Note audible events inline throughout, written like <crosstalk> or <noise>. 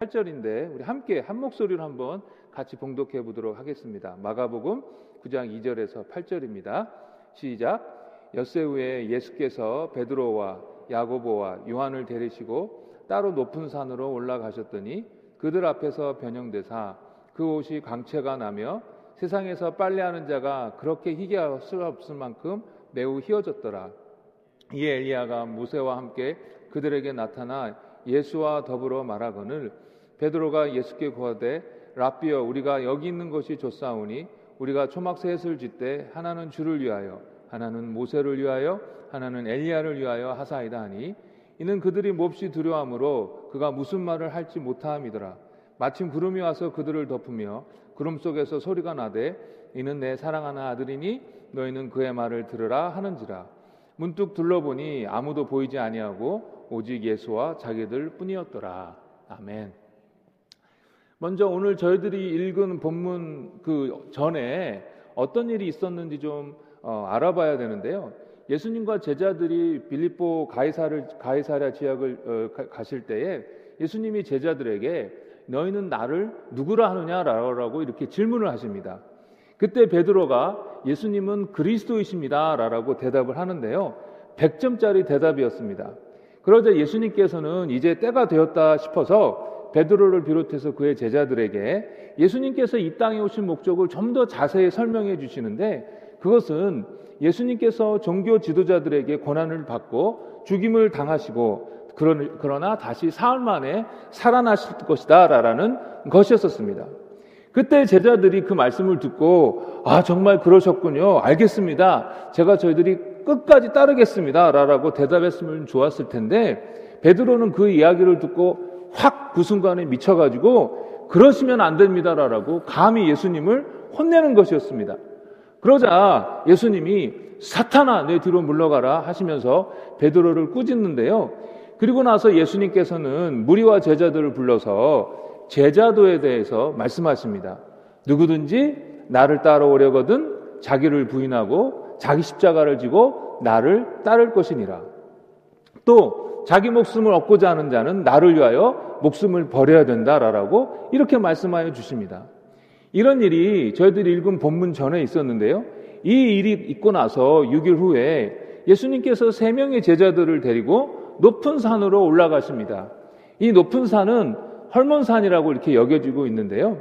8절인데 우리 함께 한 목소리로 한번 같이 봉독해 보도록 하겠습니다. 마가복음 9장 2절에서 8절입니다. 시작. 엿새 후에 예수께서 베드로와 야고보와 요한을 데리시고 따로 높은 산으로 올라가셨더니 그들 앞에서 변형되사 그 옷이 광채가 나며 세상에서 빨래하는 자가 그렇게 희게 할수 없을 만큼 매우 희어졌더라. 이에 엘리야가 모세와 함께 그들에게 나타나 예수와 더불어 말하거늘 베드로가 예수께 구하되 라비어 우리가 여기 있는 것이 좋사오니 우리가 초막셋을 짓되 하나는 주를 위하여 하나는 모세를 위하여 하나는 엘리야를 위하여 하사이다 하니 이는 그들이 몹시 두려함으로 그가 무슨 말을 할지 못함이더라. 마침 구름이 와서 그들을 덮으며 구름 속에서 소리가 나되 이는 내 사랑하는 아들이니 너희는 그의 말을 들으라 하는지라. 문득 둘러보니 아무도 보이지 아니하고 오직 예수와 자기들 뿐이었더라. 아멘. 먼저 오늘 저희들이 읽은 본문 그 전에 어떤 일이 있었는지 좀 어, 알아봐야 되는데요. 예수님과 제자들이 빌립보 가이사를 가이사랴 지역을 어, 가실 때에 예수님이 제자들에게 너희는 나를 누구라 하느냐라고 이렇게 질문을 하십니다. 그때 베드로가 예수님은 그리스도이십니다라고 대답을 하는데요. 100점짜리 대답이었습니다. 그러자 예수님께서는 이제 때가 되었다 싶어서 베드로를 비롯해서 그의 제자들에게 예수님께서 이 땅에 오신 목적을 좀 더 자세히 설명해 주시는데 그것은 예수님께서 종교 지도자들에게 고난을 받고 죽임을 당하시고 그러나 다시 사흘 만에 살아나실 것이다 라는 것이었었습니다. 그때 제자들이 그 말씀을 듣고 아 정말 그러셨군요. 알겠습니다. 제가 저희들이 끝까지 따르겠습니다 라고 대답했으면 좋았을 텐데 베드로는 그 이야기를 듣고 확 그 순간에 미쳐가지고 그러시면 안 됩니다라고 감히 예수님을 혼내는 것이었습니다. 그러자 예수님이 사탄아 내 뒤로 물러가라 하시면서 베드로를 꾸짖는데요. 그리고 나서 예수님께서는 무리와 제자들을 불러서 제자도에 대해서 말씀하십니다. 누구든지 나를 따라오려거든 자기를 부인하고 자기 십자가를 지고 나를 따를 것이니라. 또 자기 목숨을 얻고자 하는 자는 나를 위하여 목숨을 버려야 된다라고 이렇게 말씀하여 주십니다. 이런 일이 저희들이 읽은 본문 전에 있었는데요. 이 일이 있고 나서 6일 후에 예수님께서 세 명의 제자들을 데리고 높은 산으로 올라가십니다. 이 높은 산은 헐몬산이라고 이렇게 여겨지고 있는데요.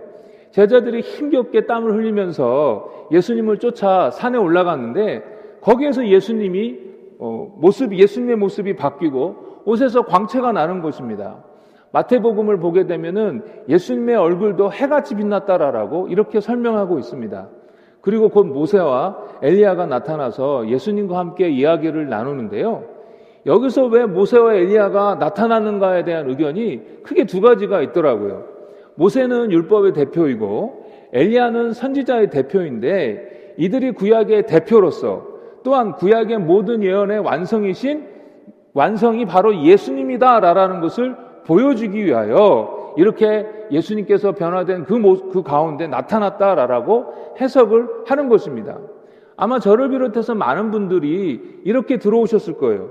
제자들이 힘겹게 땀을 흘리면서 예수님을 쫓아 산에 올라갔는데 거기에서 예수님이 어, 모습 예수님의 모습이 바뀌고 옷에서 광채가 나는 것입니다. 마태복음을 보게 되면은 예수님의 얼굴도 해같이 빛났다라고 이렇게 설명하고 있습니다. 그리고 곧 모세와 엘리야가 나타나서 예수님과 함께 이야기를 나누는데요. 여기서 왜 모세와 엘리야가 나타나는가에 대한 의견이 크게 두 가지가 있더라고요. 모세는 율법의 대표이고 엘리야는 선지자의 대표인데 이들이 구약의 대표로서 또한 구약의 모든 예언의 완성이신 완성이 바로 예수님이다라는 것을 보여주기 위하여 이렇게 예수님께서 변화된 그, 모, 그 가운데 나타났다라고 해석을 하는 것입니다. 아마 저를 비롯해서 많은 분들이 이렇게 들어오셨을 거예요.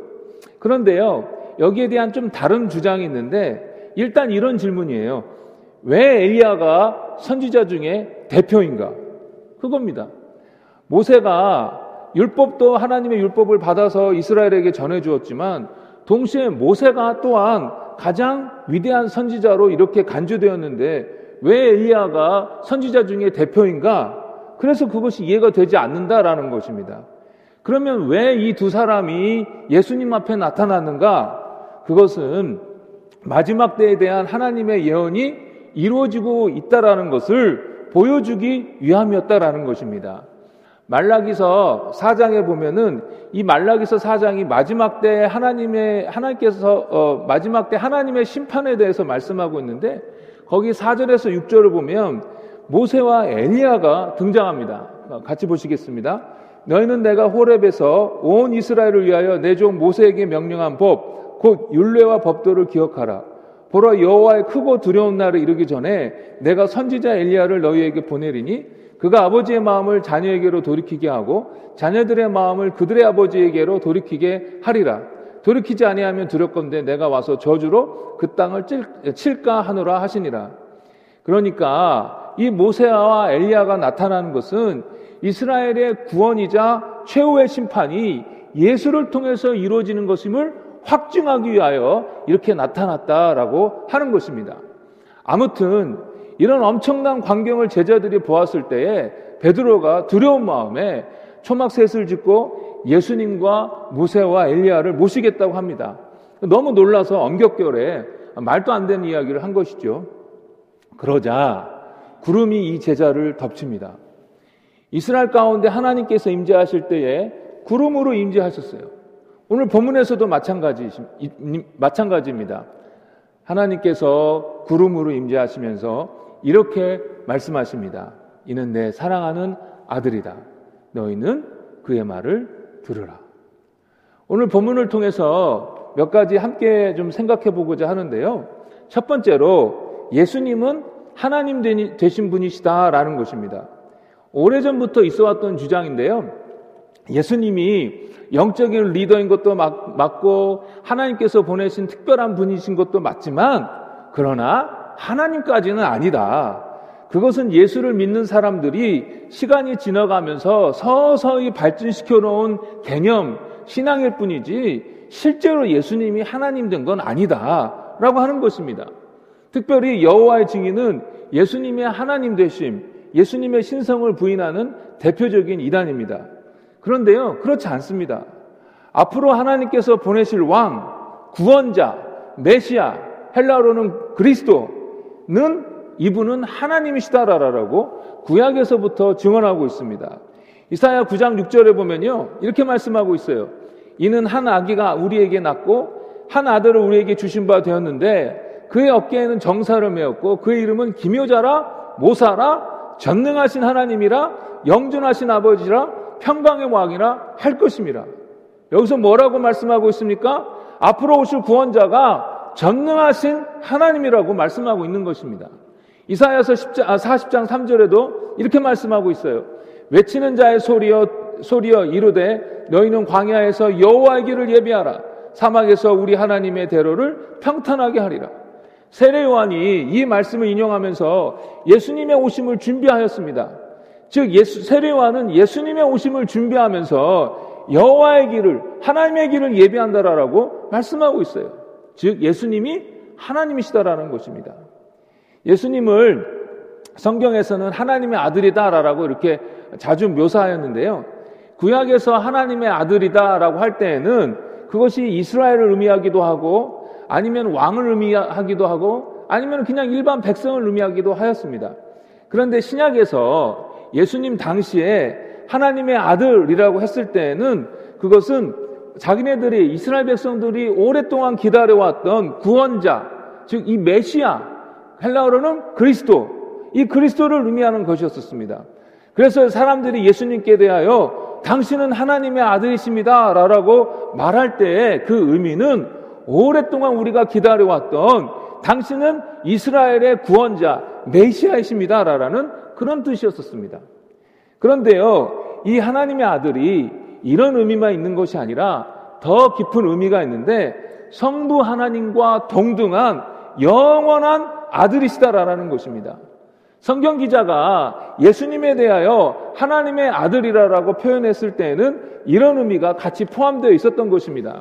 그런데요, 여기에 대한 좀 다른 주장이 있는데 일단 이런 질문이에요. 왜 엘리야가 선지자 중에 대표인가? 그겁니다. 모세가 율법도 하나님의 율법을 받아서 이스라엘에게 전해 주었지만 동시에 모세가 또한 가장 위대한 선지자로 이렇게 간주되었는데 왜 엘리야가 선지자 중에 대표인가? 그래서 그것이 이해가 되지 않는다라는 것입니다. 그러면 왜 이 두 사람이 예수님 앞에 나타났는가? 그것은 마지막 때에 대한 하나님의 예언이 이루어지고 있다라는 것을 보여주기 위함이었다라는 것입니다. 말라기서 4장에 보면은 이 말라기서 4장이 마지막 때 하나님의 하나님께서 어, 마지막 때 하나님의 심판에 대해서 말씀하고 있는데 거기 4절에서 6절을 보면 모세와 엘리야가 등장합니다. 같이 보시겠습니다. 너희는 내가 호렙에서 온 이스라엘을 위하여 내 종 모세에게 명령한 법 곧 율례와 법도를 기억하라. 보라 여호와의 크고 두려운 날을 이르기 전에 내가 선지자 엘리야를 너희에게 보내리니 그가 아버지의 마음을 자녀에게로 돌이키게 하고 자녀들의 마음을 그들의 아버지에게로 돌이키게 하리라. 돌이키지 아니하면 두렵건대 내가 와서 저주로 그 땅을 칠까 하노라 하시니라. 그러니까 이 모세와 엘리야가 나타나는 것은 이스라엘의 구원이자 최후의 심판이 예수를 통해서 이루어지는 것임을 확증하기 위하여 이렇게 나타났다라고 하는 것입니다. 아무튼 이런 엄청난 광경을 제자들이 보았을 때에 베드로가 두려운 마음에 초막셋을 짓고 예수님과 모세와 엘리야를 모시겠다고 합니다. 너무 놀라서 엄격결에 말도 안 되는 이야기를 한 것이죠. 그러자 구름이 이 제자를 덮칩니다. 이스라엘 가운데 하나님께서 임재하실 때에 구름으로 임재하셨어요. 오늘 본문에서도 마찬가지, 마찬가지입니다. 하나님께서 구름으로 임재하시면서 이렇게 말씀하십니다. 이는 내 사랑하는 아들이다. 너희는 그의 말을 들으라. 오늘 본문을 통해서 몇 가지 함께 좀 생각해 보고자 하는데요. 첫 번째로 예수님은 하나님 되신 분이시다라는 것입니다. 오래전부터 있어 왔던 주장인데요. 예수님이 영적인 리더인 것도 맞고 하나님께서 보내신 특별한 분이신 것도 맞지만 그러나 하나님까지는 아니다. 그것은 예수를 믿는 사람들이 시간이 지나가면서 서서히 발전시켜 놓은 개념, 신앙일 뿐이지 실제로 예수님이 하나님 된 건 아니다. 라고 하는 것입니다. 특별히 여호와의 증인은 예수님의 하나님 되심, 예수님의 신성을 부인하는 대표적인 이단입니다. 그런데요, 그렇지 않습니다. 앞으로 하나님께서 보내실 왕, 구원자, 메시아, 헬라로는 그리스도 는 이분은 하나님이시다라고 구약에서부터 증언하고 있습니다. 이사야 9장 6절에 보면요. 이렇게 말씀하고 있어요. 이는 한 아기가 우리에게 낳고 한 아들을 우리에게 주신 바 되었는데 그의 어깨에는 정사를 메었고 그의 이름은 기묘자라 모사라 전능하신 하나님이라 영존하신 아버지라 평강의 왕이라 할 것입니다. 여기서 뭐라고 말씀하고 있습니까? 앞으로 오실 구원자가 전능하신 하나님이라고 말씀하고 있는 것입니다. 이사야서 10장, 40장 3절에도 이렇게 말씀하고 있어요. 외치는 자의 소리여 소리여 이르되 너희는 광야에서 여호와의 길을 예비하라. 사막에서 우리 하나님의 대로를 평탄하게 하리라. 세례 요한이 이 말씀을 인용하면서 예수님의 오심을 준비하였습니다. 즉 예수 세례 요한은 예수님의 오심을 준비하면서 여호와의 길을 하나님의 길을 예비한다라고 말씀하고 있어요. 즉 예수님이 하나님이시다라는 것입니다. 예수님을 성경에서는 하나님의 아들이다라고 이렇게 자주 묘사하였는데요. 구약에서 하나님의 아들이다라고 할 때에는 그것이 이스라엘을 의미하기도 하고 아니면 왕을 의미하기도 하고 아니면 그냥 일반 백성을 의미하기도 하였습니다. 그런데 신약에서 예수님 당시에 하나님의 아들이라고 했을 때에는 그것은 자기네들이 이스라엘 백성들이 오랫동안 기다려왔던 구원자, 즉 이 메시아, 헬라어로는 그리스도, 이 그리스도를 의미하는 것이었습니다. 그래서 사람들이 예수님께 대하여 당신은 하나님의 아들이십니다. 라고 말할 때의 그 의미는 오랫동안 우리가 기다려왔던 당신은 이스라엘의 구원자, 메시아이십니다. 라는 그런 뜻이었었습니다. 그런데요, 이 하나님의 아들이 이런 의미만 있는 것이 아니라 더 깊은 의미가 있는데 성부 하나님과 동등한 영원한 아들이시다라는 것입니다. 성경 기자가 예수님에 대하여 하나님의 아들이라고 표현했을 때에는 이런 의미가 같이 포함되어 있었던 것입니다.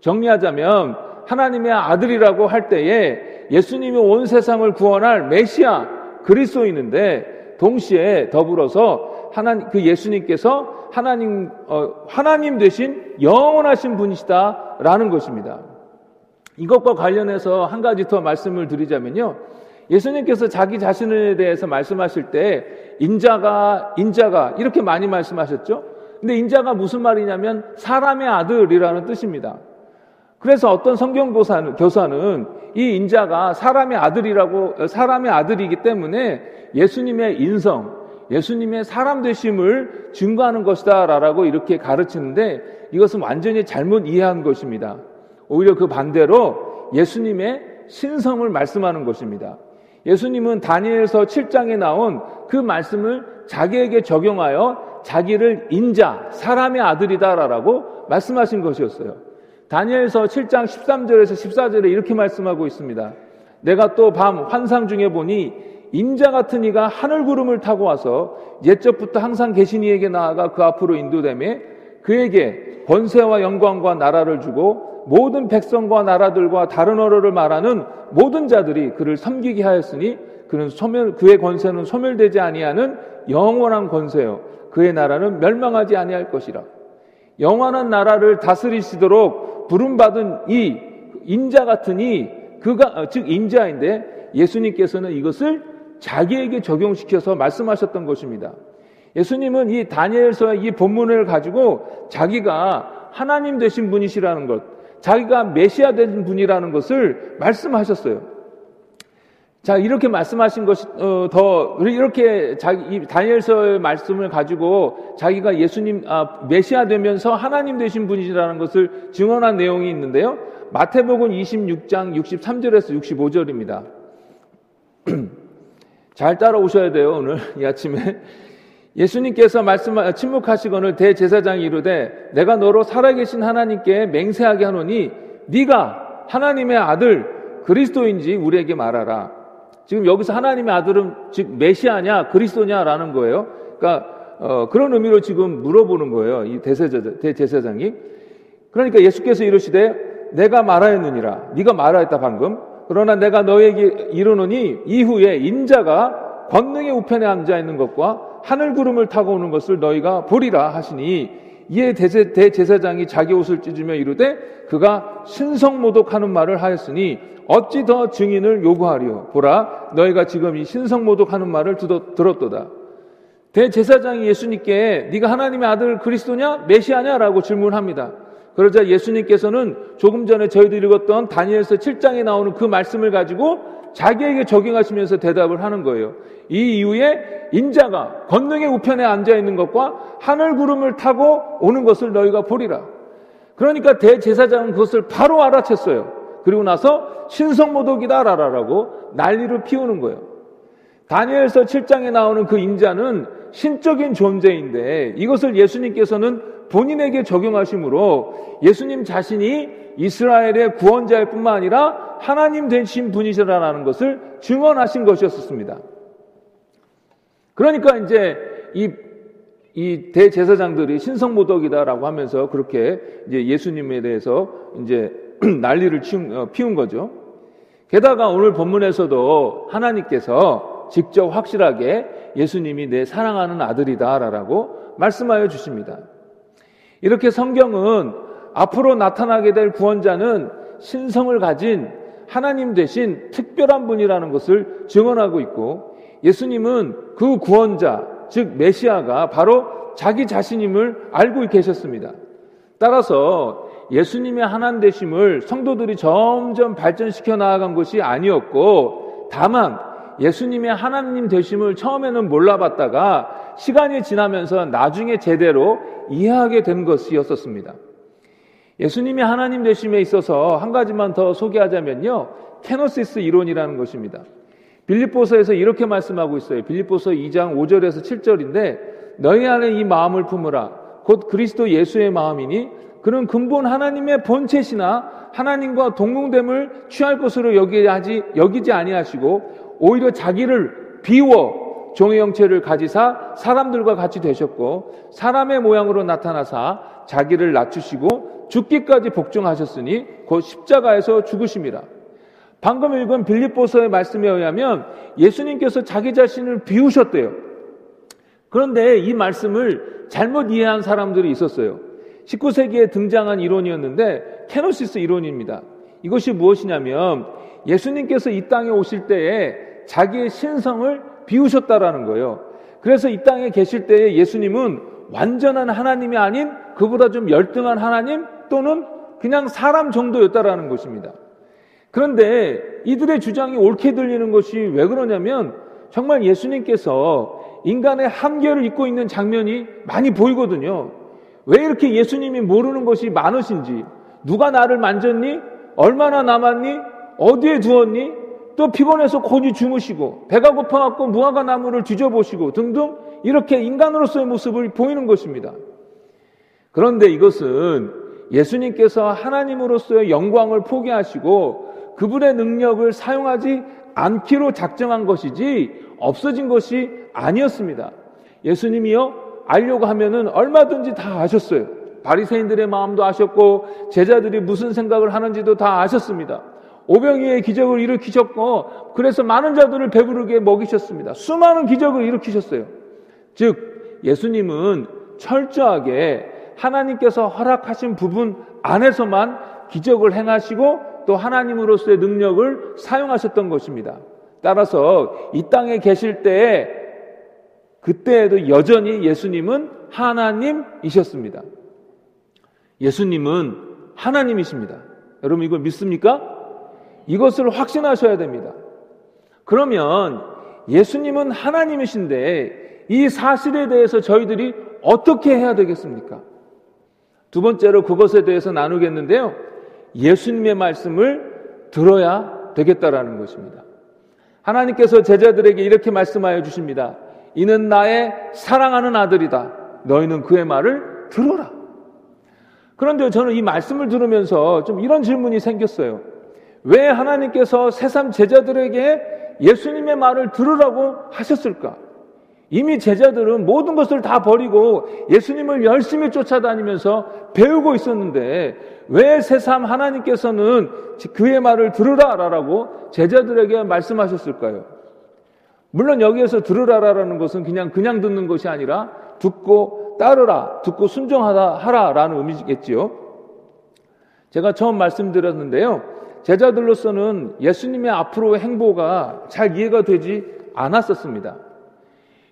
정리하자면 하나님의 아들이라고 할 때에 예수님이 온 세상을 구원할 메시아 그리스도인인데 동시에 더불어서 하나님 그 예수님께서 하나님 어, 하나님 되신 영원하신 분이시다라는 것입니다. 이것과 관련해서 한 가지 더 말씀을 드리자면요. 예수님께서 자기 자신에 대해서 말씀하실 때 인자가 인자가 이렇게 많이 말씀하셨죠. 근데 인자가 무슨 말이냐면 사람의 아들이라는 뜻입니다. 그래서 어떤 성경 교사는, 교사는 이 인자가 사람의 아들이라고 사람의 아들이기 때문에 예수님의 인성, 예수님의 사람 되심을 증거하는 것이다라고 이렇게 가르치는데 이것은 완전히 잘못 이해한 것입니다. 오히려 그 반대로 예수님의 신성을 말씀하는 것입니다. 예수님은 다니엘서 7장에 나온 그 말씀을 자기에게 적용하여 자기를 인자, 사람의 아들이다라고 말씀하신 것이었어요. 다니엘서 7장 13절에서 14절에 이렇게 말씀하고 있습니다. 내가 또 밤 환상 중에 보니 인자 같은 이가 하늘 구름을 타고 와서 옛적부터 항상 계신 이에게 나아가 그 앞으로 인도되매 그에게 권세와 영광과 나라를 주고 모든 백성과 나라들과 다른 언어를 말하는 모든 자들이 그를 섬기게 하였으니 그는 소멸 그의 권세는 소멸되지 아니하는 영원한 권세요. 그의 나라는 멸망하지 아니할 것이라. 영원한 나라를 다스리시도록 부름받은 이 인자 같은 이 그가 어, 즉 인자인데 예수님께서는 이것을 자기에게 적용시켜서 말씀하셨던 것입니다. 예수님은 이 다니엘서의 이 본문을 가지고 자기가 하나님 되신 분이시라는 것, 자기가 메시아 된 분이라는 것을 말씀하셨어요. 자 이렇게 말씀하신 것이 어, 더 이렇게 자기 이 다니엘서의 말씀을 가지고 자기가 예수님 아, 메시아 되면서 하나님 되신 분이라는 것을 증언한 내용이 있는데요. 마태복음 26장 63절에서 65절입니다. 잘 따라오셔야 돼요 오늘 이 아침에 예수님께서 말씀 침묵하시거늘 대제사장이 이르되 내가 너로 살아계신 하나님께 맹세하게 하노니 네가 하나님의 아들 그리스도인지 우리에게 말하라. 지금 여기서 하나님의 아들은 즉 메시아냐 그리스도냐라는 거예요. 그러니까 어, 그런 의미로 지금 물어보는 거예요. 이 대제사장, 대제사장이. 그러니까 예수께서 이르시되 내가 말하였느니라. 네가 말하였다 방금. 그러나 내가 너에게 이르노니 이후에 인자가 권능의 우편에 앉아 있는 것과 하늘 구름을 타고 오는 것을 너희가 보리라 하시니 이에 대제, 대제사장이 자기 옷을 찢으며 이르되 그가 신성모독하는 말을 하였으니 어찌 더 증인을 요구하리요? 보라 너희가 지금 이 신성모독하는 말을 들었도다. 대제사장이 예수님께 네가 하나님의 아들 그리스도냐? 메시아냐라고 질문합니다 그러자 예수님께서는 조금 전에 저희들이 읽었던 다니엘서 7장에 나오는 그 말씀을 가지고 자기에게 적용하시면서 대답을 하는 거예요. 이 이후에 인자가 권능의 우편에 앉아 있는 것과 하늘 구름을 타고 오는 것을 너희가 보리라. 그러니까 대제사장은 그것을 바로 알아챘어요. 그리고 나서 신성모독이다 라라고 난리를 피우는 거예요. 다니엘서 7장에 나오는 그 인자는 신적인 존재인데 이것을 예수님께서는 본인에게 적용하심으로 예수님 자신이 이스라엘의 구원자일 뿐만 아니라 하나님 되신 분이시라는 것을 증언하신 것이었습니다. 그러니까 이제 이, 이 대제사장들이 신성모독이다라고 하면서 그렇게 이제 예수님에 대해서 이제 <clears throat> 난리를 어, 피운 거죠. 게다가 오늘 본문에서도 하나님께서 직접 확실하게 예수님이 내 사랑하는 아들이다라고 말씀하여 주십니다. 이렇게 성경은 앞으로 나타나게 될 구원자는 신성을 가진 하나님 대신 특별한 분이라는 것을 증언하고 있고 예수님은 그 구원자, 즉 메시아가 바로 자기 자신임을 알고 계셨습니다. 따라서 예수님의 하나님 되심을 성도들이 점점 발전시켜 나아간 것이 아니었고 다만 예수님의 하나님 되심을 처음에는 몰라봤다가 시간이 지나면서 나중에 제대로 이해하게 된 것이었었습니다. 예수님이 하나님 되심에 있어서 한 가지만 더 소개하자면요. Kenosis 이론이라는 것입니다. 빌립보서에서 이렇게 말씀하고 있어요. 빌립보서 2장 5절에서 7절인데 너희 안에 이 마음을 품으라. 곧 그리스도 예수의 마음이니 그는 근본 하나님의 본체시나 하나님과 동등됨을 취할 것으로 여기지 아니하시고 오히려 자기를 비워 종의 형체를 가지사 사람들과 같이 되셨고 사람의 모양으로 나타나사 자기를 낮추시고 죽기까지 복종하셨으니 곧 십자가에서 죽으심이라. 방금 읽은 빌립보서의 말씀에 의하면 예수님께서 자기 자신을 비우셨대요. 그런데 이 말씀을 잘못 이해한 사람들이 있었어요. 19세기에 등장한 이론이었는데 Kenosis 이론입니다. 이것이 무엇이냐면 예수님께서 이 땅에 오실 때에 자기의 신성을 비우셨다라는 거예요. 그래서 이 땅에 계실 때에 예수님은 완전한 하나님이 아닌 그보다 좀 열등한 하나님 또는 그냥 사람 정도였다라는 것입니다. 그런데 이들의 주장이 옳게 들리는 것이 왜 그러냐면 정말 예수님께서 인간의 한계를 잊고 있는 장면이 많이 보이거든요. 왜 이렇게 예수님이 모르는 것이 많으신지, 누가 나를 만졌니? 얼마나 남았니? 어디에 두었니? 또 피곤해서 곤히 주무시고 배가 고파갖고 무화과 나무를 뒤져보시고 등등 이렇게 인간으로서의 모습을 보이는 것입니다. 그런데 이것은 예수님께서 하나님으로서의 영광을 포기하시고 그분의 능력을 사용하지 않기로 작정한 것이지 없어진 것이 아니었습니다. 예수님이요 알려고 하면은 얼마든지 다 아셨어요. 바리새인들의 마음도 아셨고 제자들이 무슨 생각을 하는지도 다 아셨습니다. 오병이의 기적을 일으키셨고 그래서 많은 자들을 배부르게 먹이셨습니다. 수많은 기적을 일으키셨어요. 즉 예수님은 철저하게 하나님께서 허락하신 부분 안에서만 기적을 행하시고 또 하나님으로서의 능력을 사용하셨던 것입니다. 따라서 이 땅에 계실 때에 그때에도 여전히 예수님은 하나님이셨습니다. 예수님은 하나님이십니다. 여러분 이걸 믿습니까? 이것을 확신하셔야 됩니다. 그러면 예수님은 하나님이신데 이 사실에 대해서 저희들이 어떻게 해야 되겠습니까? 두 번째로 그것에 대해서 나누겠는데요. 예수님의 말씀을 들어야 되겠다라는 것입니다. 하나님께서 제자들에게 이렇게 말씀하여 주십니다. 이는 나의 사랑하는 아들이다. 너희는 그의 말을 들어라. 그런데 저는 이 말씀을 들으면서 좀 이런 질문이 생겼어요. 왜 하나님께서 새삼 제자들에게 예수님의 말을 들으라고 하셨을까? 이미 제자들은 모든 것을 다 버리고 예수님을 열심히 쫓아다니면서 배우고 있었는데 왜 새삼 하나님께서는 그의 말을 들으라라고 제자들에게 말씀하셨을까요? 물론 여기에서 들으라라는 것은 그냥 그냥 듣는 것이 아니라 듣고 따르라, 듣고 순종하라 하라라는 의미겠지요. 제가 처음 말씀드렸는데요. 제자들로서는 예수님의 앞으로의 행보가 잘 이해가 되지 않았었습니다.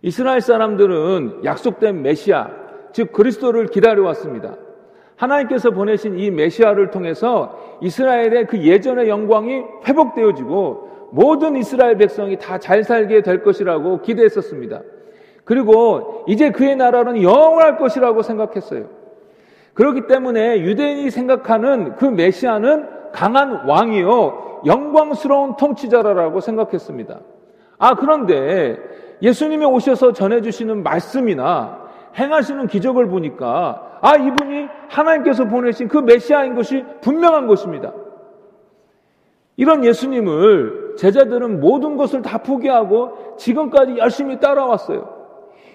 이스라엘 사람들은 약속된 메시아, 즉 그리스도를 기다려왔습니다. 하나님께서 보내신 이 메시아를 통해서 이스라엘의 그 예전의 영광이 회복되어지고 모든 이스라엘 백성이 다 잘 살게 될 것이라고 기대했었습니다. 그리고 이제 그의 나라는 영원할 것이라고 생각했어요. 그렇기 때문에 유대인이 생각하는 그 메시아는 강한 왕이요, 영광스러운 통치자라고 생각했습니다. 아, 그런데 예수님이 오셔서 전해주시는 말씀이나 행하시는 기적을 보니까 아, 이분이 하나님께서 보내신 그 메시아인 것이 분명한 것입니다. 이런 예수님을 제자들은 모든 것을 다 포기하고 지금까지 열심히 따라왔어요.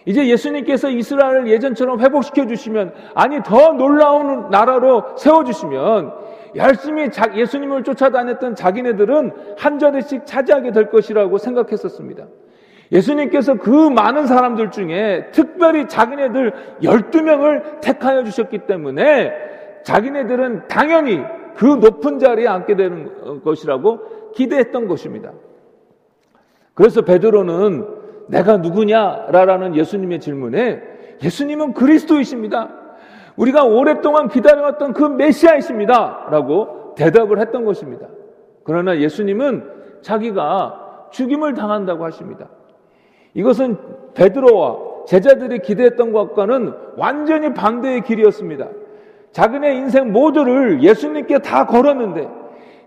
이제 예수님께서 이스라엘을 예전처럼 회복시켜 주시면, 아니, 더 놀라운 나라로 세워주시면, 열심히 예수님을 쫓아다녔던 자기네들은 한 자리씩 차지하게 될 것이라고 생각했었습니다. 예수님께서 그 많은 사람들 중에 특별히 자기네들 12명을 택하여 주셨기 때문에 자기네들은 당연히 그 높은 자리에 앉게 되는 것이라고 기대했던 것입니다. 그래서 베드로는 내가 누구냐라는 예수님의 질문에 예수님은 그리스도이십니다. 우리가 오랫동안 기다려왔던 그 메시아이십니다. 라고 대답을 했던 것입니다. 그러나 예수님은 자기가 죽임을 당한다고 하십니다. 이것은 베드로와 제자들이 기대했던 것과는 완전히 반대의 길이었습니다. 자기네 인생 모두를 예수님께 다 걸었는데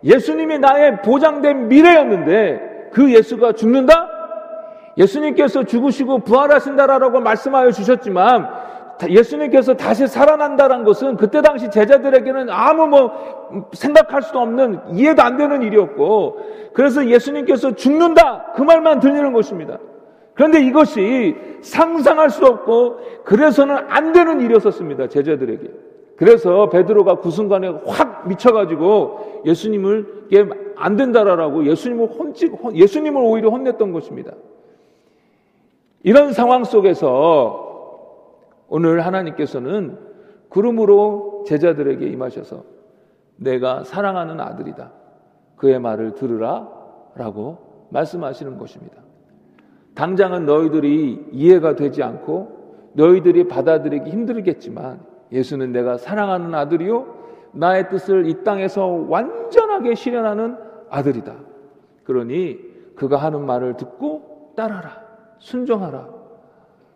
예수님이 나의 보장된 미래였는데 그 예수가 죽는다? 예수님께서 죽으시고 부활하신다라고 말씀하여 주셨지만 예수님께서 다시 살아난다는 것은 그때 당시 제자들에게는 아무 뭐 생각할 수도 없는 이해도 안 되는 일이었고 그래서 예수님께서 죽는다 그 말만 들리는 것입니다. 그런데 이것이 상상할 수 없고 그래서는 안 되는 일이었었습니다. 제자들에게. 그래서 베드로가 그 순간에 확 미쳐가지고 예수님을 안 된다라고 예수님을 혼지 예수님을 오히려 혼냈던 것입니다. 이런 상황 속에서 오늘 하나님께서는 구름으로 제자들에게 임하셔서 내가 사랑하는 아들이다. 그의 말을 들으라. 라고 말씀하시는 것입니다. 당장은 너희들이 이해가 되지 않고 너희들이 받아들이기 힘들겠지만 예수는 내가 사랑하는 아들이요. 나의 뜻을 이 땅에서 완전하게 실현하는 아들이다. 그러니 그가 하는 말을 듣고 따라라. 순종하라.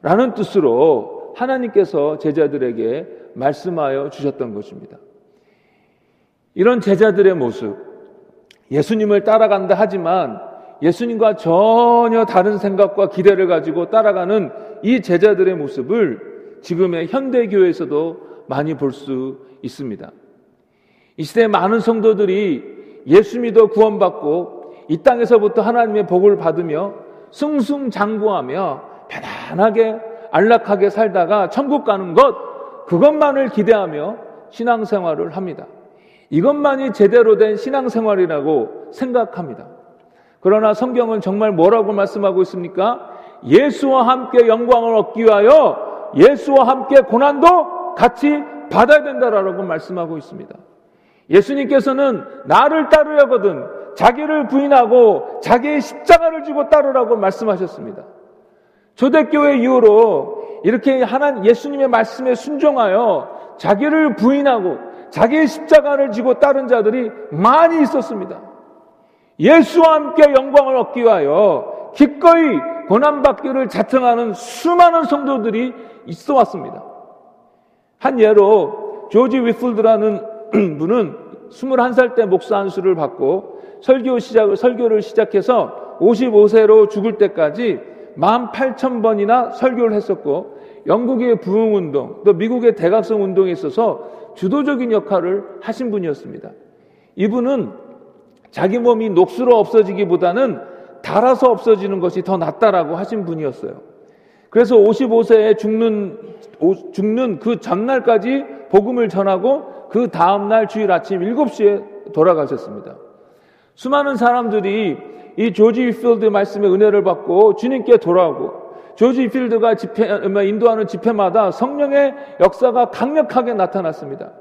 라는 뜻으로 하나님께서 제자들에게 말씀하여 주셨던 것입니다. 이런 제자들의 모습, 예수님을 따라간다 하지만 예수님과 전혀 다른 생각과 기대를 가지고 따라가는 이 제자들의 모습을 지금의 현대교회에서도 많이 볼 수 있습니다. 이 시대에 많은 성도들이 예수 믿어 구원받고 이 땅에서부터 하나님의 복을 받으며 승승장구하며 편안하게 안락하게 살다가 천국 가는 것 그것만을 기대하며 신앙생활을 합니다. 이것만이 제대로 된 신앙생활이라고 생각합니다. 그러나 성경은 정말 뭐라고 말씀하고 있습니까? 예수와 함께 영광을 얻기 위하여 예수와 함께 고난도 같이 받아야 된다라고 말씀하고 있습니다. 예수님께서는 나를 따르려거든 자기를 부인하고 자기의 십자가를 지고 따르라고 말씀하셨습니다. 초대교회 이후로 이렇게 하나님 예수님의 말씀에 순종하여 자기를 부인하고 자기의 십자가를 지고 따른 자들이 많이 있었습니다. 예수와 함께 영광을 얻기 위하여 기꺼이 고난받기를 자청하는 수많은 성도들이 있어 왔습니다. 한 예로 조지 위플드라는 <clears throat> 분은 21살 때 목사 안수를 받고 설교 시작, 설교를 시작해서 55세로 죽을 때까지 18,000번이나 설교를 했었고 영국의 부흥운동 또 미국의 대각성 운동에 있어서 주도적인 역할을 하신 분이었습니다. 이분은 자기 몸이 녹수로 없어지기보다는 달아서 없어지는 것이 더 낫다라고 하신 분이었어요. 그래서 55세에 죽는, 죽는 그 전날까지 복음을 전하고 그 다음날 주일 아침 7시에 돌아가셨습니다. 수많은 사람들이 이 조지 위필드 말씀의 은혜를 받고 주님께 돌아오고 조지 위필드가 집회, 인도하는 집회마다 성령의 역사가 강력하게 나타났습니다.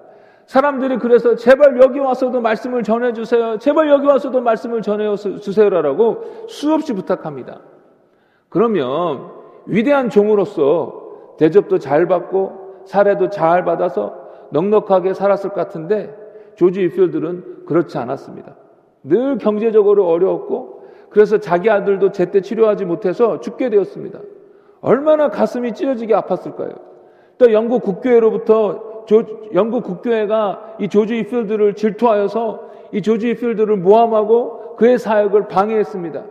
사람들이 그래서 제발 여기 와서도 말씀을 전해주세요. 제발 여기 와서도 말씀을 전해주세요라고 수없이 부탁합니다. 그러면 위대한 종으로서 대접도 잘 받고 사례도 잘 받아서 넉넉하게 살았을 것 같은데 조지 이필들은 그렇지 않았습니다. 늘 경제적으로 어려웠고 그래서 자기 아들도 제때 치료하지 못해서 죽게 되었습니다. 얼마나 가슴이 찢어지게 아팠을까요? 또 영국 국교회로부터 조, 영국 국교회가 이 조지 휫필드를 질투하여서 이 조지 휫필드를 모함하고 그의 사역을 방해했습니다.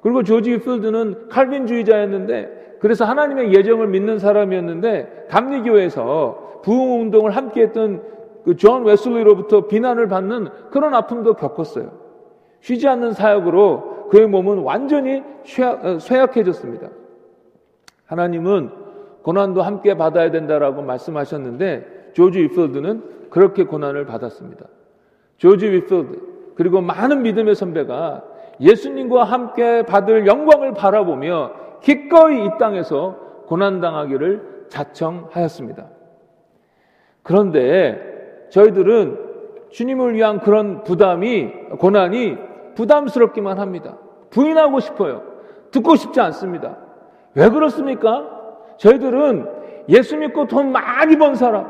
그리고 조지 휫필드는 칼빈주의자였는데 그래서 하나님의 예정을 믿는 사람이었는데 감리교회에서 부흥운동을 함께했던 그 존 웨슬리로부터 비난을 받는 그런 아픔도 겪었어요. 쉬지 않는 사역으로 그의 몸은 완전히 어, 쇠약해졌습니다. 하나님은 고난도 함께 받아야 된다라고 말씀하셨는데 조지 위필드는 그렇게 고난을 받았습니다. 조지 위필드 그리고 많은 믿음의 선배가 예수님과 함께 받을 영광을 바라보며 기꺼이 이 땅에서 고난당하기를 자청하였습니다. 그런데 저희들은 주님을 위한 그런 부담이, 고난이 부담스럽기만 합니다. 부인하고 싶어요. 듣고 싶지 않습니다. 왜 그렇습니까? 저희들은 예수 믿고 돈 많이 번 사람,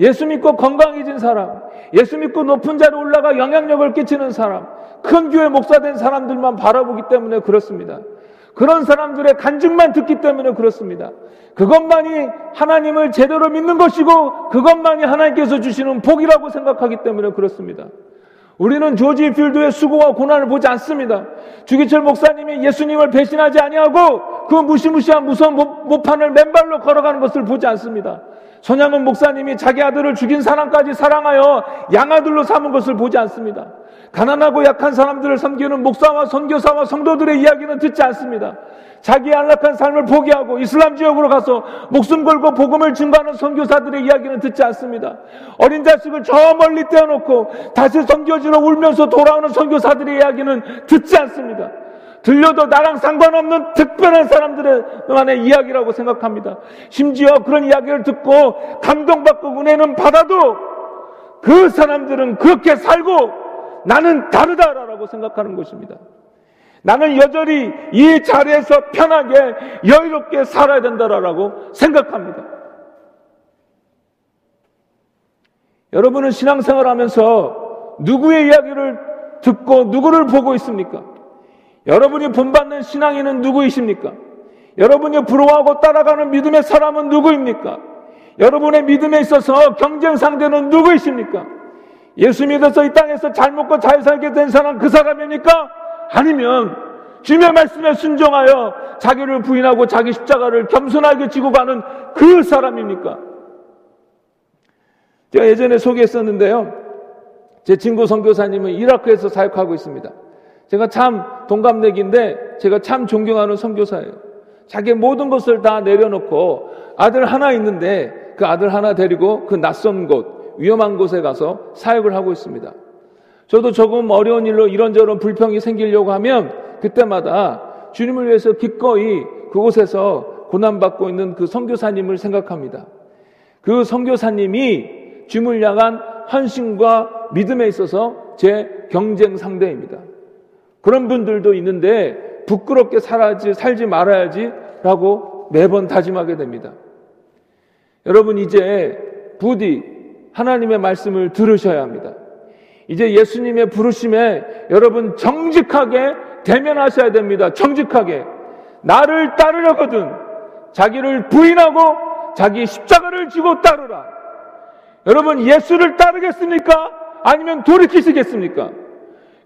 예수 믿고 건강해진 사람, 예수 믿고 높은 자리에 올라가 영향력을 끼치는 사람, 큰 교회 목사 된 사람들만 바라보기 때문에 그렇습니다. 그런 사람들의 간증만 듣기 때문에 그렇습니다. 그것만이 하나님을 제대로 믿는 것이고 그것만이 하나님께서 주시는 복이라고 생각하기 때문에 그렇습니다. 우리는 조지 필드의 수고와 고난을 보지 않습니다. 주기철 목사님이 예수님을 배신하지 아니하고 그 무시무시한 무서운 모판을 맨발로 걸어가는 것을 보지 않습니다. 손양은 목사님이 자기 아들을 죽인 사람까지 사랑하여 양아들로 삼은 것을 보지 않습니다. 가난하고 약한 사람들을 섬기는 목사와 선교사와 성도들의 이야기는 듣지 않습니다. 자기 안락한 삶을 포기하고 이슬람 지역으로 가서 목숨 걸고 복음을 증거하는 선교사들의 이야기는 듣지 않습니다. 어린 자식을 저 멀리 떼어놓고 다시 선교지로 울면서 돌아오는 선교사들의 이야기는 듣지 않습니다. 들려도 나랑 상관없는 특별한 사람들만의 이야기라고 생각합니다. 심지어 그런 이야기를 듣고 감동받고 은혜는 받아도 그 사람들은 그렇게 살고 나는 다르다라고 생각하는 것입니다. 나는 여전히 이 자리에서 편하게 여유롭게 살아야 된다라고 생각합니다. 여러분은 신앙생활 하면서 누구의 이야기를 듣고 누구를 보고 있습니까? 여러분이 본받는 신앙인은 누구이십니까? 여러분이 부러워하고 따라가는 믿음의 사람은 누구입니까? 여러분의 믿음에 있어서 경쟁 상대는 누구이십니까? 예수 믿어서 이 땅에서 잘 먹고 잘 살게 된 사람 그 사람입니까? 아니면 주님의 말씀에 순종하여 자기를 부인하고 자기 십자가를 겸손하게 지고 가는 그 사람입니까? 제가 예전에 소개했었는데요. 제 친구 선교사님은 이라크에서 사역하고 있습니다. 제가 참 동갑내기인데 제가 참 존경하는 선교사예요. 자기 모든 것을 다 내려놓고 아들 하나 있는데 그 아들 하나 데리고 그 낯선 곳, 위험한 곳에 가서 사역을 하고 있습니다. 저도 조금 어려운 일로 이런저런 불평이 생기려고 하면 그때마다 주님을 위해서 기꺼이 그곳에서 고난받고 있는 그 선교사님을 생각합니다. 그 선교사님이 향한 헌신과 믿음에 있어서 제 경쟁 상대입니다. 그런 분들도 있는데 부끄럽게 살아지, 살지 말아야지 라고 매번 다짐하게 됩니다. 여러분, 이제 부디 하나님의 말씀을 들으셔야 합니다. 이제 예수님의 부르심에 여러분 정직하게 대면하셔야 됩니다. 정직하게. 나를 따르려거든 자기를 부인하고 자기 십자가를 지고 따르라. 여러분 예수를 따르겠습니까? 아니면 돌이키시겠습니까?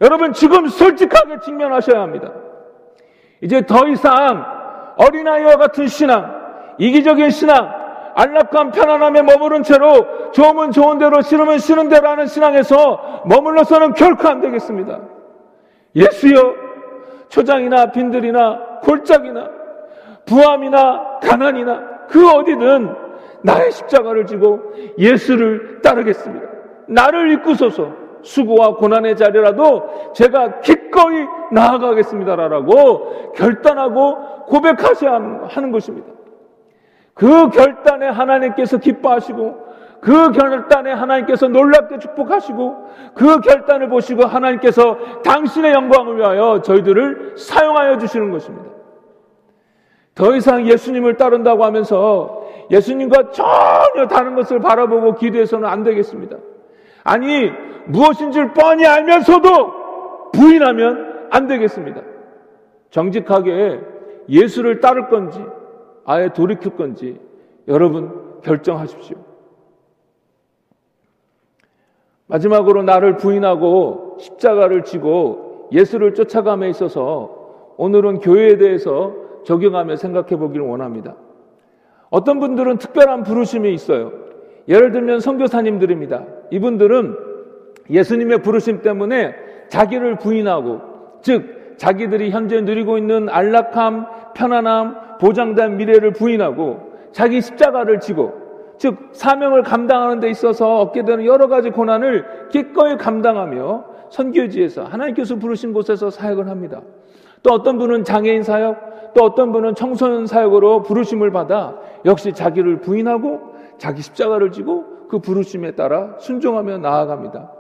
여러분 지금 솔직하게 직면하셔야 합니다. 이제 더 이상 어린아이와 같은 신앙, 이기적인 신앙, 안락한 편안함에 머무른 채로 좋으면 좋은 대로 싫으면 싫은 대로 하는 신앙에서 머물러서는 결코 안 되겠습니다. 예수여 초장이나 빈들이나 골짜기나 부함이나 가난이나 그 어디든 나의 십자가를 지고 예수를 따르겠습니다. 나를 입고소서 수고와 고난의 자리라도 제가 기꺼이 나아가겠습니다라고 결단하고 고백하셔야 하는 것입니다. 그 결단에 하나님께서 기뻐하시고 그 결단에 하나님께서 놀랍게 축복하시고 그 결단을 보시고 하나님께서 당신의 영광을 위하여 저희들을 사용하여 주시는 것입니다. 더 이상 예수님을 따른다고 하면서 예수님과 전혀 다른 것을 바라보고 기도해서는 안 되겠습니다. 아니, 무엇인지를 뻔히 알면서도 부인하면 안 되겠습니다. 정직하게 예수를 따를 건지, 아예 돌이킬 건지, 여러분 결정하십시오. 마지막으로 나를 부인하고 십자가를 지고 예수를 쫓아감에 있어서 오늘은 교회에 대해서 적용하며 생각해 보기를 원합니다. 어떤 분들은 특별한 부르심이 있어요. 예를 들면 선교사님들입니다. 이분들은 예수님의 부르심 때문에 자기를 부인하고 즉 자기들이 현재 누리고 있는 안락함, 편안함, 보장된 미래를 부인하고 자기 십자가를 지고 즉 사명을 감당하는 데 있어서 얻게 되는 여러 가지 고난을 기꺼이 감당하며 선교지에서 하나님께서 부르신 곳에서 사역을 합니다. 또 어떤 분은 장애인 사역, 또 어떤 분은 청소년 사역으로 부르심을 받아 역시 자기를 부인하고 자기 십자가를 지고 그 부르심에 따라 순종하며 나아갑니다.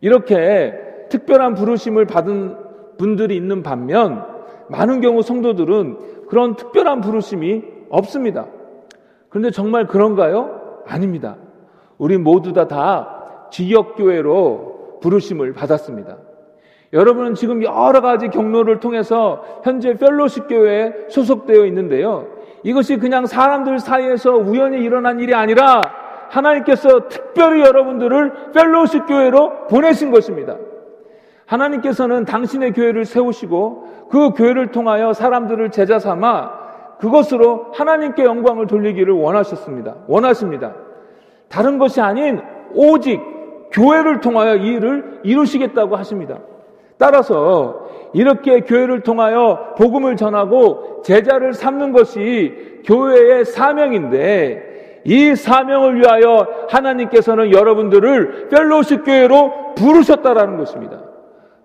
이렇게 특별한 부르심을 받은 분들이 있는 반면 많은 경우 성도들은 그런 특별한 부르심이 없습니다. 그런데 정말 그런가요? 아닙니다. 우리 모두 다, 다 지역교회로 부르심을 받았습니다. 여러분은 지금 여러 가지 경로를 통해서 현재 펠로십 교회에 소속되어 있는데요. 이것이 그냥 사람들 사이에서 우연히 일어난 일이 아니라 하나님께서 특별히 여러분들을 펠로십 교회로 보내신 것입니다. 하나님께서는 당신의 교회를 세우시고 그 교회를 통하여 사람들을 제자 삼아 그것으로 하나님께 영광을 돌리기를 원하셨습니다. 원하십니다. 다른 것이 아닌 오직 교회를 통하여 이 일을 이루시겠다고 하십니다. 따라서 이렇게 교회를 통하여 복음을 전하고 제자를 삼는 것이 교회의 사명인데 이 사명을 위하여 하나님께서는 여러분들을 펠로십 교회로 부르셨다라는 것입니다.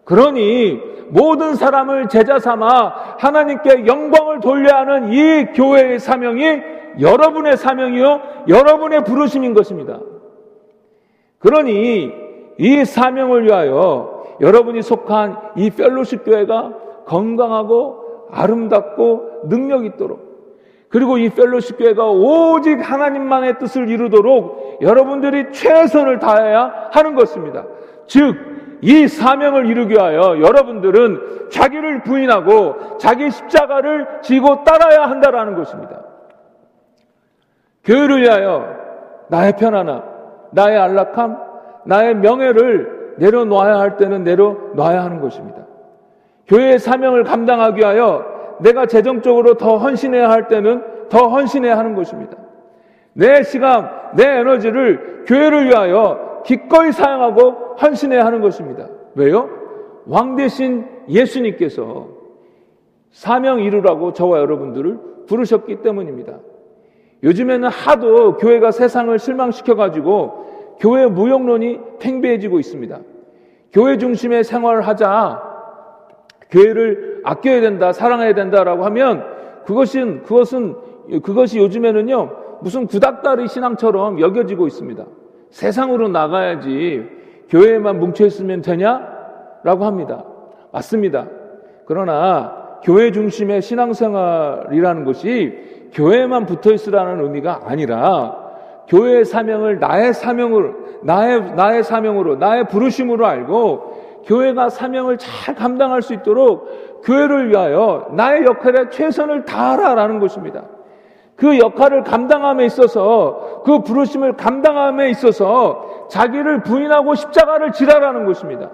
그러니 모든 사람을 제자 삼아 하나님께 영광을 돌려야 하는 이 교회의 사명이 여러분의 사명이요 여러분의 부르심인 것입니다. 그러니 이 사명을 위하여 여러분이 속한 이 펠로십 교회가 건강하고 아름답고 능력 있도록 그리고 이 펠로십 교회가 오직 하나님만의 뜻을 이루도록 여러분들이 최선을 다해야 하는 것입니다. 즉, 이 사명을 이루기 위하여 여러분들은 자기를 부인하고 자기 십자가를 지고 따라야 한다라는 것입니다. 교회를 위하여 나의 편안함, 나의 안락함, 나의 명예를 내려놔야 할 때는 내려놔야 하는 것입니다. 교회의 사명을 감당하기 위하여 내가 재정적으로 더 헌신해야 할 때는 더 헌신해야 하는 것입니다. 내 시간, 내 에너지를 교회를 위하여 기꺼이 사용하고 헌신해야 하는 것입니다. 왜요? 왕 대신 예수님께서 사명 이루라고 저와 여러분들을 부르셨기 때문입니다. 요즘에는 하도 교회가 세상을 실망시켜가지고 교회 무용론이 팽배해지고 있습니다. 교회 중심의 생활을 하자, 교회를 아껴야 된다, 사랑해야 된다라고 하면 그것은, 그것은, 그것이 요즘에는요, 무슨 구닥다리 신앙처럼 여겨지고 있습니다. 세상으로 나가야지 교회에만 뭉쳐있으면 되냐? 라고 합니다. 맞습니다. 그러나 교회 중심의 신앙생활이라는 것이 교회에만 붙어 있으라는 의미가 아니라 교회의 사명을 나의 사명으로, 나의, 나의 사명으로, 나의 부르심으로 알고 교회가 사명을 잘 감당할 수 있도록 교회를 위하여 나의 역할에 최선을 다하라라는 것입니다. 그 역할을 감당함에 있어서 그 부르심을 감당함에 있어서 자기를 부인하고 십자가를 지라라는 것입니다.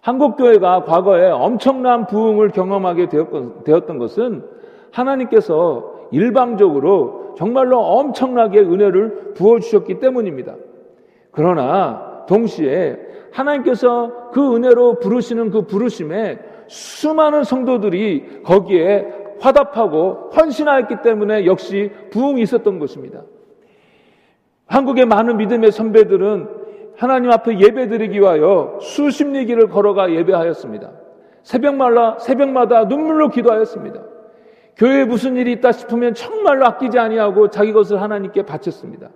한국교회가 과거에 엄청난 부흥을 경험하게 되었던 것은 하나님께서 일방적으로 정말로 엄청나게 은혜를 부어주셨기 때문입니다. 그러나 동시에 하나님께서 그 은혜로 부르시는 그 부르심에 수많은 성도들이 거기에 화답하고 헌신하였기 때문에 역시 부흥이 있었던 것입니다. 한국의 많은 믿음의 선배들은 하나님 앞에 예배드리기 위하여 수십 리기를 걸어가 예배하였습니다. 새벽마다 새벽마다 눈물로 기도하였습니다. 교회에 무슨 일이 있다 싶으면 정말로 아끼지 아니하고 자기 것을 하나님께 바쳤습니다.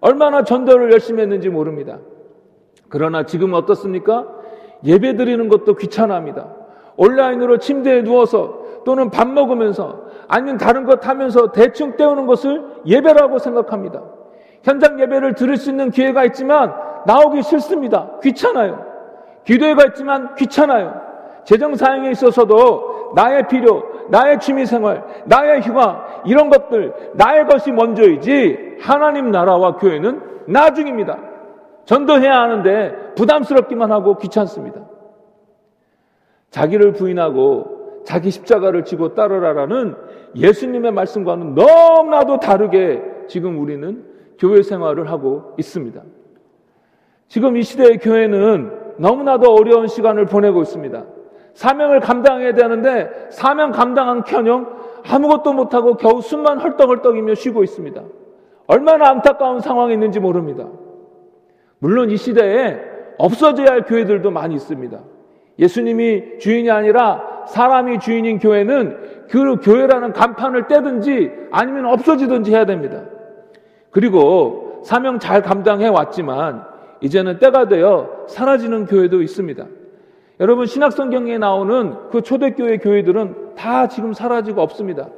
얼마나 전도를 열심히 했는지 모릅니다. 그러나 지금 어떻습니까? 예배 드리는 것도 귀찮아합니다. 온라인으로 침대에 누워서 또는 밥 먹으면서 아니면 다른 것 하면서 대충 때우는 것을 예배라고 생각합니다. 현장 예배를 들을 수 있는 기회가 있지만 나오기 싫습니다. 귀찮아요. 기도회가 있지만 귀찮아요. 재정 사용에 있어서도 나의 필요, 나의 취미 생활, 나의 휴가, 이런 것들, 나의 것이 먼저이지 하나님 나라와 교회는 나중입니다. 전도해야 하는데 부담스럽기만 하고 귀찮습니다. 자기를 부인하고 자기 십자가를 지고 따르라라는 예수님의 말씀과는 너무나도 다르게 지금 우리는 교회 생활을 하고 있습니다. 지금 이 시대의 교회는 너무나도 어려운 시간을 보내고 있습니다. 사명을 감당해야 되는데 사명 감당한 켜녕 아무것도 못하고 겨우 숨만 헐떡헐떡이며 쉬고 있습니다. 얼마나 안타까운 상황이 있는지 모릅니다. 물론 이 시대에 없어져야 할 교회들도 많이 있습니다. 예수님이 주인이 아니라 사람이 주인인 교회는 그 교회라는 간판을 떼든지 아니면 없어지든지 해야 됩니다. 그리고 사명 잘 감당해 왔지만 이제는 때가 되어 사라지는 교회도 있습니다. 여러분 신학성경에 나오는 그 초대교회 교회들은 다 지금 사라지고 없습니다.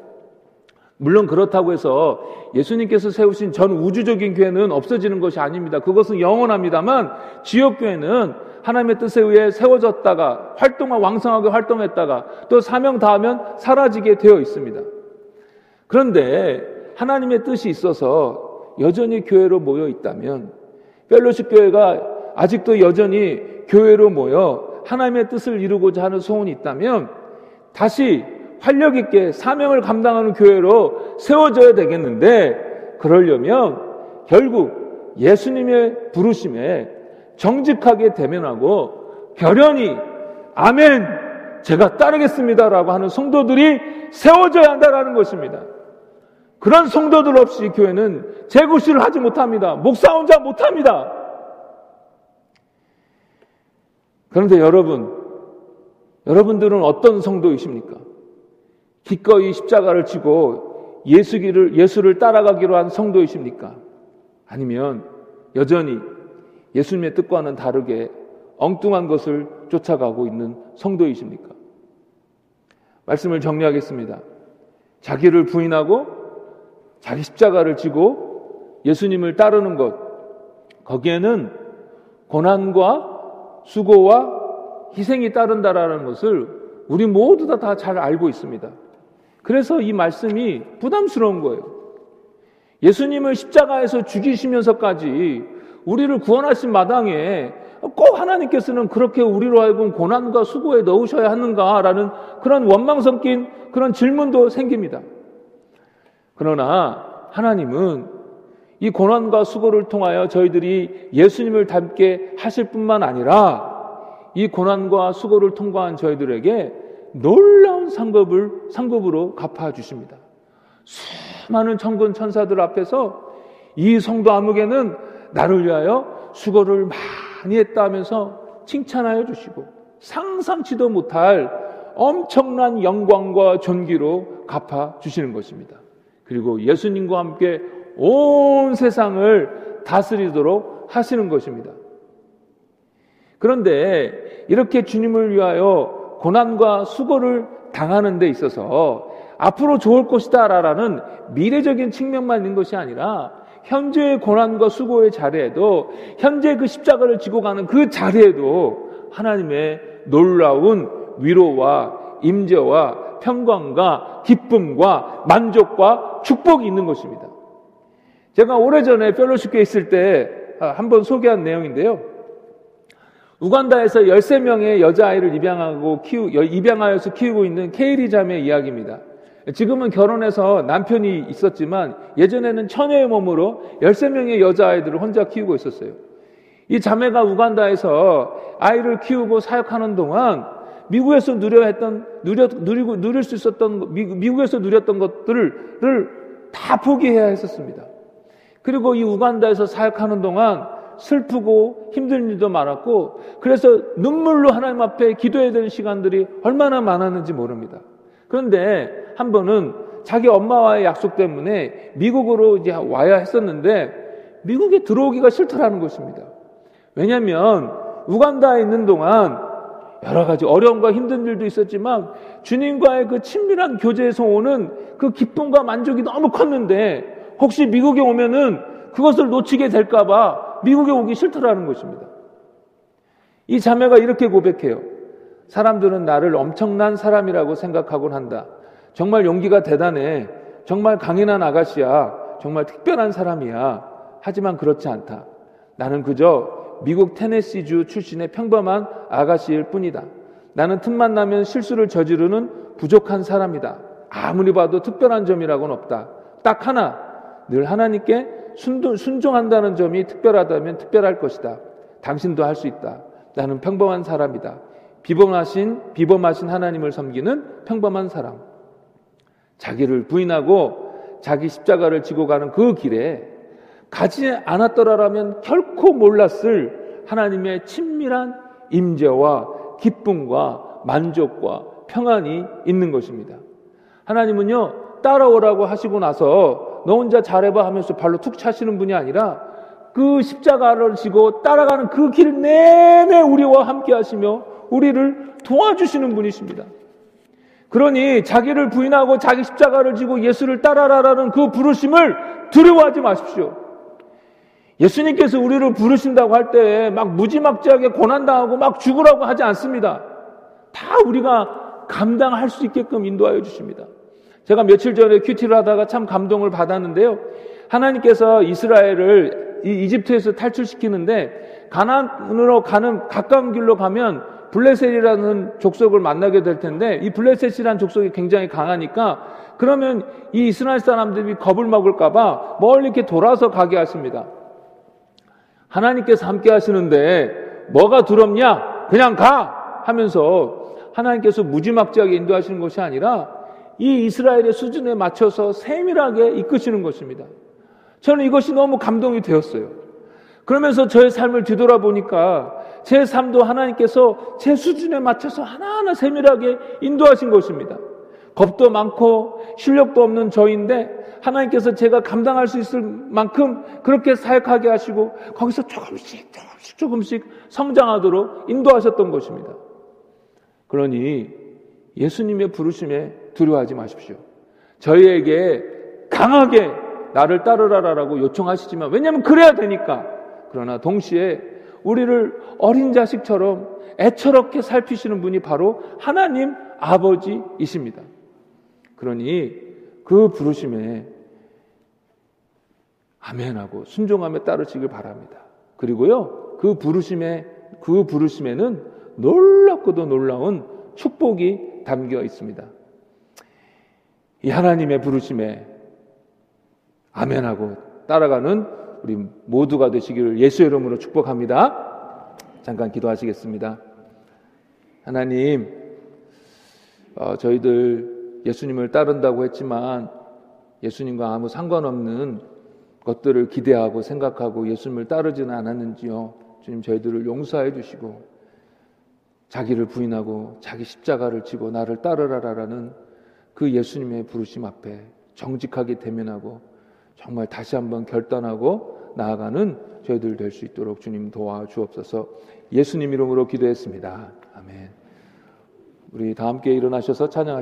물론 그렇다고 해서 예수님께서 세우신 전 우주적인 교회는 없어지는 것이 아닙니다. 그것은 영원합니다만 지역교회는 하나님의 뜻에 의해 세워졌다가 활동을 왕성하게 활동했다가 또 사명 다하면 사라지게 되어 있습니다. 그런데 하나님의 뜻이 있어서 여전히 교회로 모여 있다면 펠로시 교회가 아직도 여전히 교회로 모여 하나님의 뜻을 이루고자 하는 소원이 있다면 다시 활력 있게 사명을 감당하는 교회로 세워져야 되겠는데 그러려면 결국 예수님의 부르심에 정직하게 대면하고 결연히 아멘 제가 따르겠습니다라고 하는 성도들이 세워져야 한다라는 것입니다. 그런 성도들 없이 교회는 재구시를 하지 못합니다. 목사 혼자 못합니다. 그런데 여러분, 여러분들은 어떤 성도이십니까? 기꺼이 십자가를 지고 예수기를, 예수를 따라가기로 한 성도이십니까? 아니면 여전히 예수님의 뜻과는 다르게 엉뚱한 것을 쫓아가고 있는 성도이십니까? 말씀을 정리하겠습니다. 자기를 부인하고 자기 십자가를 지고 예수님을 따르는 것, 거기에는 고난과 수고와 희생이 따른다라는 것을 우리 모두 다 잘 알고 있습니다. 그래서 이 말씀이 부담스러운 거예요. 예수님을 십자가에서 죽이시면서까지 우리를 구원하신 마당에 꼭 하나님께서는 그렇게 우리로 하여금 고난과 수고에 넣으셔야 하는가라는 그런 원망 섞인 그런 질문도 생깁니다. 그러나 하나님은 이 고난과 수고를 통하여 저희들이 예수님을 닮게 하실 뿐만 아니라 이 고난과 수고를 통과한 저희들에게 놀라운 상급을 상급으로 갚아 주십니다. 수많은 천군 천사들 앞에서 이 성도 아무개는 나를 위하여 수고를 많이 했다 하면서 칭찬하여 주시고 상상치도 못할 엄청난 영광과 존귀로 갚아 주시는 것입니다. 그리고 예수님과 함께 온 세상을 다스리도록 하시는 것입니다. 그런데 이렇게 주님을 위하여 고난과 수고를 당하는 데 있어서 앞으로 좋을 것이다 라는 미래적인 측면만 있는 것이 아니라 현재의 고난과 수고의 자리에도 현재 그 십자가를 지고 가는 그 자리에도 하나님의 놀라운 위로와 임재와 평강과 기쁨과 만족과 축복이 있는 것입니다. 제가 오래전에 펠로쉽교에 있을 때 한 번 소개한 내용인데요. 우간다에서 13명의 여자아이를 입양하고 키우, 입양하여서 키우고 있는 케이리 자매의 이야기입니다. 지금은 결혼해서 남편이 있었지만 예전에는 처녀의 몸으로 13명의 여자아이들을 혼자 키우고 있었어요. 이 자매가 우간다에서 아이를 키우고 사역하는 동안 미국에서 누려 했던, 누려, 누리고, 누릴 수 있었던, 미국에서 누렸던 것들을 다 포기해야 했었습니다. 그리고 이 우간다에서 사역하는 동안 슬프고 힘든 일도 많았고 그래서 눈물로 하나님 앞에 기도해야 되는 시간들이 얼마나 많았는지 모릅니다. 그런데 한 번은 자기 엄마와의 약속 때문에 미국으로 이제 와야 했었는데 미국에 들어오기가 싫더라는 것입니다. 왜냐하면 우간다에 있는 동안 여러 가지 어려움과 힘든 일도 있었지만 주님과의 그 친밀한 교제에서 오는 그 기쁨과 만족이 너무 컸는데 혹시 미국에 오면은 그것을 놓치게 될까봐 미국에 오기 싫더라는 것입니다. 이 자매가 이렇게 고백해요. 사람들은 나를 엄청난 사람이라고 생각하곤 한다. 정말 용기가 대단해. 정말 강인한 아가씨야. 정말 특별한 사람이야. 하지만 그렇지 않다. 나는 그저 미국 테네시주 출신의 평범한 아가씨일 뿐이다. 나는 틈만 나면 실수를 저지르는 부족한 사람이다. 아무리 봐도 특별한 점이라고는 없다. 딱 하나, 늘 하나님께 순종한다는 점이 특별하다면 특별할 것이다. 당신도 할 수 있다. 나는 평범한 사람이다. 비범하신, 비범하신 하나님을 섬기는 평범한 사람. 자기를 부인하고 자기 십자가를 지고 가는 그 길에 가지 않았더라라면 결코 몰랐을 하나님의 친밀한 임재와 기쁨과 만족과 평안이 있는 것입니다. 하나님은요, 따라오라고 하시고 나서 너 혼자 잘해봐 하면서 발로 툭 차시는 분이 아니라 그 십자가를 지고 따라가는 그 길 내내 우리와 함께 하시며 우리를 도와주시는 분이십니다. 그러니 자기를 부인하고 자기 십자가를 지고 예수를 따라라라는 그 부르심을 두려워하지 마십시오. 예수님께서 우리를 부르신다고 할 때 막 무지막지하게 고난당하고 막 죽으라고 하지 않습니다. 다 우리가 감당할 수 있게끔 인도하여 주십니다. 제가 며칠 전에 큐티를 하다가 참 감동을 받았는데요. 하나님께서 이스라엘을 이 이집트에서 탈출시키는데 가나안으로 가는 가까운 길로 가면 블레셋이라는 족속을 만나게 될 텐데 이 블레셋이라는 족속이 굉장히 강하니까 그러면 이 이스라엘 사람들이 겁을 먹을까봐 멀리 이렇게 돌아서 가게 하십니다. 하나님께서 함께 하시는데 뭐가 두렵냐? 그냥 가! 하면서 하나님께서 무지막지하게 인도하시는 것이 아니라 이 이스라엘의 수준에 맞춰서 세밀하게 이끄시는 것입니다. 저는 이것이 너무 감동이 되었어요. 그러면서 저의 삶을 뒤돌아보니까 제 삶도 하나님께서 제 수준에 맞춰서 하나하나 세밀하게 인도하신 것입니다. 겁도 많고 실력도 없는 저인데 하나님께서 제가 감당할 수 있을 만큼 그렇게 사역하게 하시고 거기서 조금씩 조금씩 조금씩 성장하도록 인도하셨던 것입니다. 그러니 예수님의 부르심에 두려워하지 마십시오. 저희에게 강하게 나를 따르라라고 요청하시지만 왜냐하면 그래야 되니까. 그러나 동시에 우리를 어린 자식처럼 애처롭게 살피시는 분이 바로 하나님 아버지이십니다. 그러니 그 부르심에 아멘하고 순종함에 따르시길 바랍니다. 그리고요, 그 부르심에, 그 부르심에는 놀랍고도 놀라운 축복이 담겨 있습니다. 이 하나님의 부르심에 아멘하고 따라가는 우리 모두가 되시기를 예수 이름으로 축복합니다. 잠깐 기도하시겠습니다. 하나님, 어, 저희들 예수님을 따른다고 했지만 예수님과 아무 상관없는 것들을 기대하고 생각하고 예수님을 따르지는 않았는지요. 주님 저희들을 용서해 주시고 자기를 부인하고 자기 십자가를 지고 나를 따르라라는 그 예수님의 부르심 앞에 정직하게 대면하고 정말 다시 한번 결단하고 나아가는 저희들 될 수 있도록 주님 도와주옵소서. 예수님 이름으로 기도했습니다. 아멘. 우리 다 함께 일어나셔서 찬양하시